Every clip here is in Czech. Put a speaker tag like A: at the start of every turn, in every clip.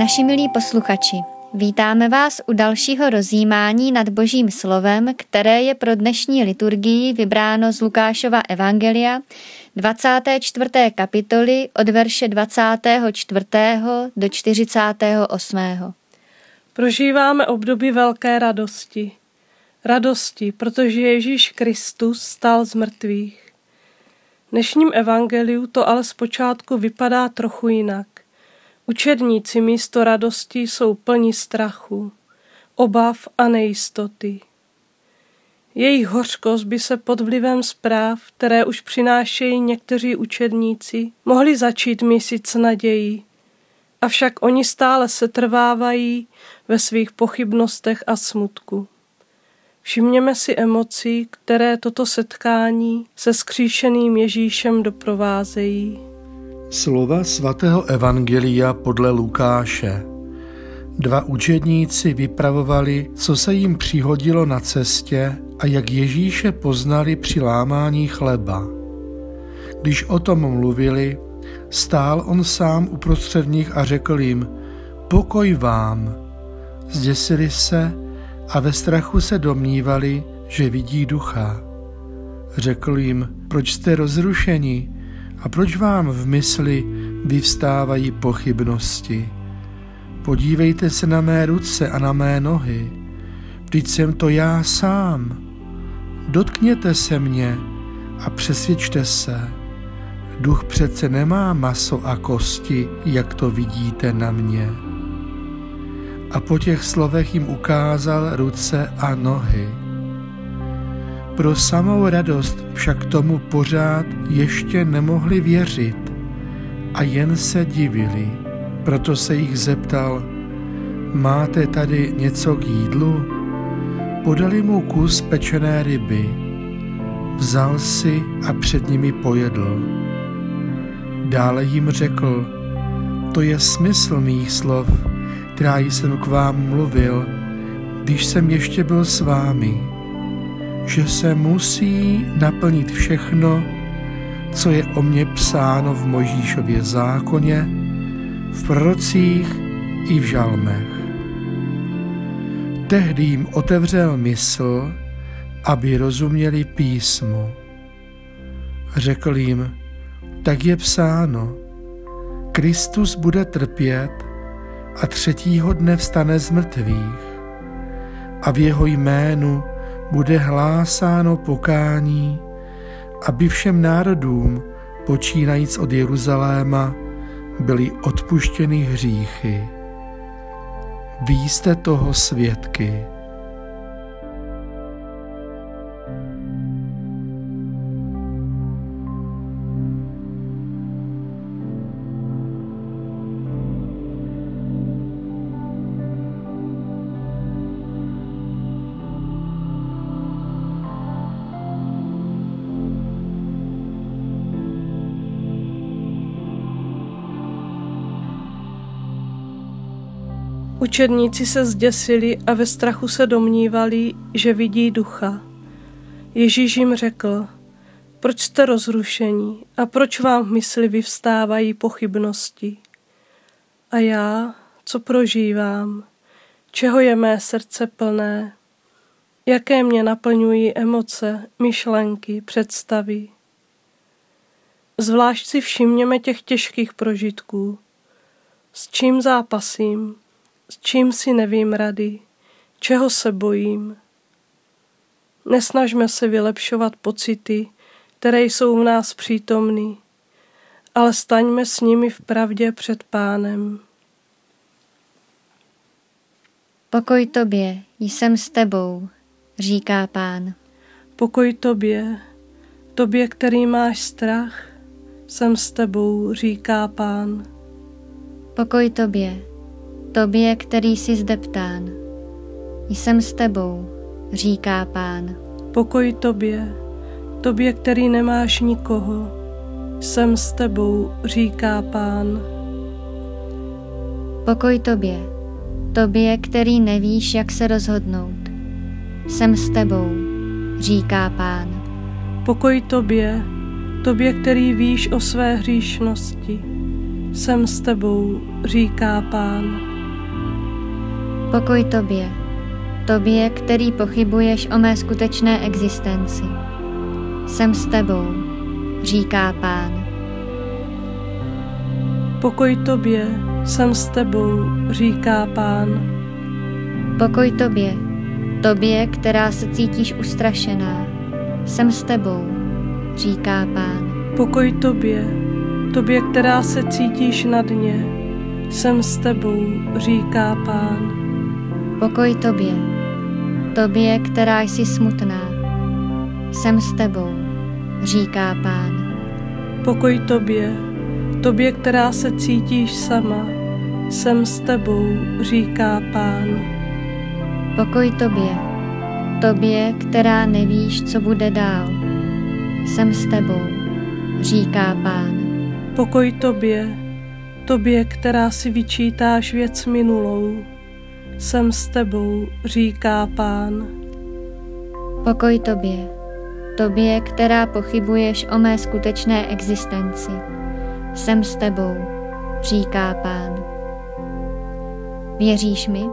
A: Naši milí posluchači, vítáme vás u dalšího rozjímání nad Božím slovem, které je pro dnešní liturgii vybráno z Lukášova Evangelia 24. kapitoly od verše 24. do 48.
B: Prožíváme období velké radosti. Radosti, protože Ježíš Kristus stal z mrtvých. V dnešním evangeliu to ale zpočátku vypadá trochu jinak. Učedníci místo radosti jsou plní strachu, obav a nejistoty. Jejich hořkost by se pod vlivem zpráv, které už přinášejí někteří učedníci, mohli začít mísit s nadějí. Avšak oni stále se trvávají ve svých pochybnostech a smutku. Všimněme si emocí, které toto setkání se skříšeným Ježíšem doprovázejí.
C: Slova svatého Evangelia podle Lukáše. Dva učedníci vypravovali, co se jim přihodilo na cestě a jak Ježíše poznali při lámání chleba. Když o tom mluvili, stál on sám uprostřed nich a řekl jim, pokoj vám. Zděsili se a ve strachu se domnívali, že vidí ducha. Řekl jim, proč jste rozrušeni a proč vám v mysli vyvstávají pochybnosti. Podívejte se na mé ruce a na mé nohy, vždyť jsem to já sám. Dotkněte se mě a přesvědčte se. Duch přece nemá maso a kosti, jak to vidíte na mě a po těch slovech jim ukázal ruce a nohy. Pro samou radost však tomu pořád ještě nemohli věřit a jen se divili. Proto se jich zeptal, máte tady něco k jídlu? Podali mu kus pečené ryby. Vzal si a před nimi pojedl. Dále jim řekl, to je smysl mých slov, která jsem k vám mluvil, když jsem ještě byl s vámi, že se musí naplnit všechno, co je o mně psáno v Možíšově zákoně, v prorocích i v žalmech. Tehdy jim otevřel mysl, aby rozuměli písmu. Řekl jim, tak je psáno, Kristus bude trpět a třetího dne vstane z mrtvých a v jeho jménu bude hlásáno pokání, aby všem národům, počínajíc od Jeruzaléma, byly odpuštěny hříchy. Vy jste toho svědky.
B: Učedníci se zděsili a ve strachu se domnívali, že vidí ducha. Ježíš jim řekl, proč jste rozrušení a proč vám v mysli vyvstávají pochybnosti? A já, co prožívám, čeho je mé srdce plné, jaké mě naplňují emoce, myšlenky, představy. Zvlášť si všimněme těch těžkých prožitků, s čím zápasím, s čím si nevím rady, čeho se bojím. Nesnažme se vylepšovat pocity, které jsou v nás přítomny, ale staňme s nimi v pravdě před pánem.
A: Pokoj tobě, jsem s tebou, říká pán.
B: Pokoj tobě, tobě, který máš strach, jsem s tebou, říká pán.
A: Pokoj tobě, Tobě, který jsi zdeptán, jsem s tebou, říká pán.
B: Pokoj tobě, tobě, který nemáš nikoho, jsem s tebou, říká pán.
A: Pokoj tobě, tobě, který nevíš, jak se rozhodnout, jsem s tebou, říká pán.
B: Pokoj tobě, tobě, který víš o své hříšnosti, jsem s tebou, říká pán.
A: Pokoj tobě, tobě, který pochybuješ o mé skutečné existenci. Jsem s tebou, říká pán.
B: Pokoj tobě, jsem s tebou, říká pán.
A: Pokoj tobě, tobě, která se cítíš ustrašená. Jsem s tebou, říká pán.
B: Pokoj tobě, tobě, která se cítíš na dně. Jsem s tebou, říká pán.
A: Pokoj tobě, tobě, která jsi smutná. Jsem s tebou, říká pán.
B: Pokoj tobě, tobě, která se cítíš sama. Jsem s tebou, říká pán.
A: Pokoj tobě, tobě, která nevíš, co bude dál. Jsem s tebou, říká pán.
B: Pokoj tobě, tobě, která si vyčítáš věc minulou. Jsem s tebou, říká pán.
A: Pokoj tobě, tobě, která pochybuješ o mé skutečné existenci. Jsem s tebou, říká pán. Věříš mi?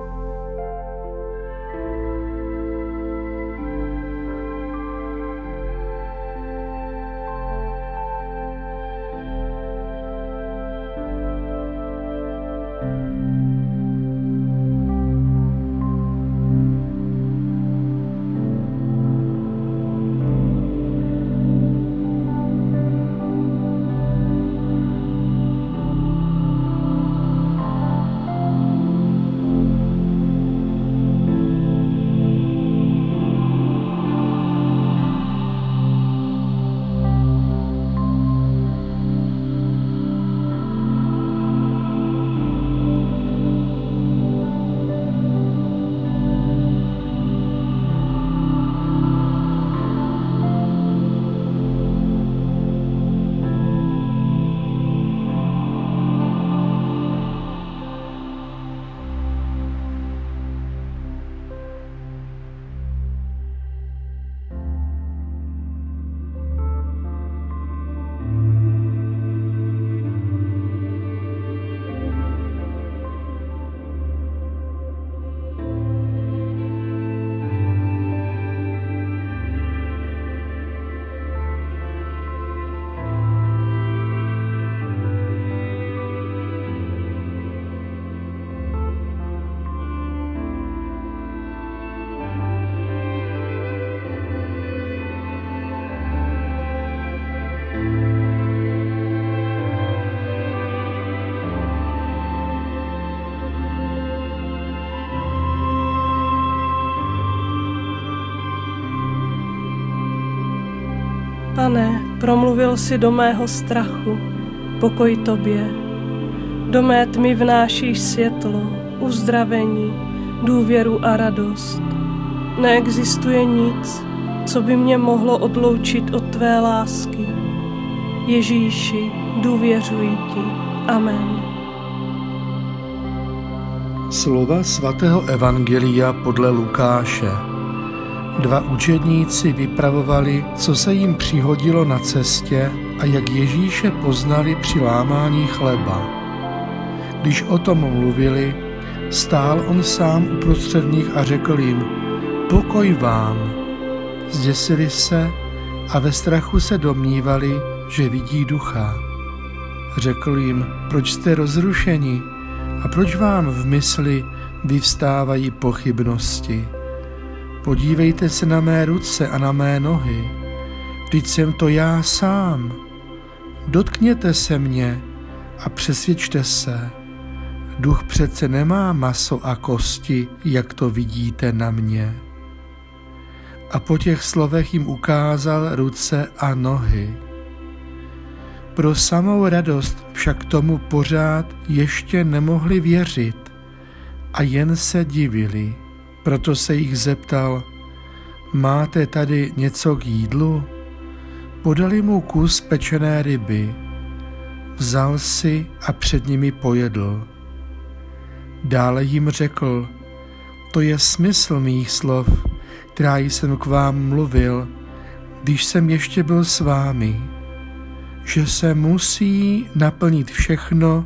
B: Pane, promluvil si do mého strachu, pokoj tobě. Do mé tmy vnášíš světlo, uzdravení, důvěru a radost. Neexistuje nic, co by mě mohlo odloučit od tvé lásky. Ježíši, důvěřuji ti. Amen.
C: Slova svatého Evangelia podle Lukáše. Dva učedníci vypravovali, co se jim přihodilo na cestě a jak Ježíše poznali při lámání chleba. Když o tom mluvili, stál on sám uprostřed nich a řekl jim, pokoj vám. Zděsili se a ve strachu se domnívali, že vidí ducha. Řekl jim, proč jste rozrušeni a proč vám v mysli vyvstávají pochybnosti. Podívejte se na mé ruce a na mé nohy. Vždyť jsem to já sám. Dotkněte se mě a přesvědčte se. Duch přece nemá maso a kosti, jak to vidíte na mě. A po těch slovech jim ukázal ruce a nohy. Pro samou radost však tomu pořád ještě nemohli věřit a jen se divili. Proto se jich zeptal, máte tady něco k jídlu? Podali mu kus pečené ryby. Vzal si a před nimi pojedl. Dále jim řekl, to je smysl mých slov, která jsem k vám mluvil, když jsem ještě byl s vámi, že se musí naplnit všechno,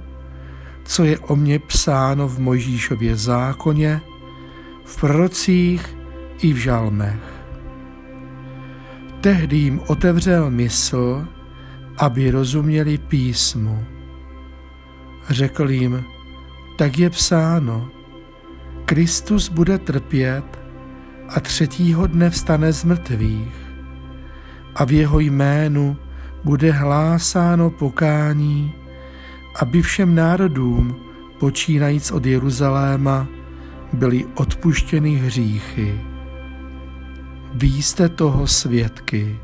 C: co je o mně psáno v Mojžíšově zákoně, v prorocích i v žalmech. Tehdy jim otevřel mysl, aby rozuměli písmu. Řekl jim, tak je psáno, Kristus bude trpět a třetího dne vstane z mrtvých a v jeho jménu bude hlásáno pokání, aby všem národům, počínajíc od Jeruzaléma, byly odpuštěny hříchy. Vy jste toho svědky.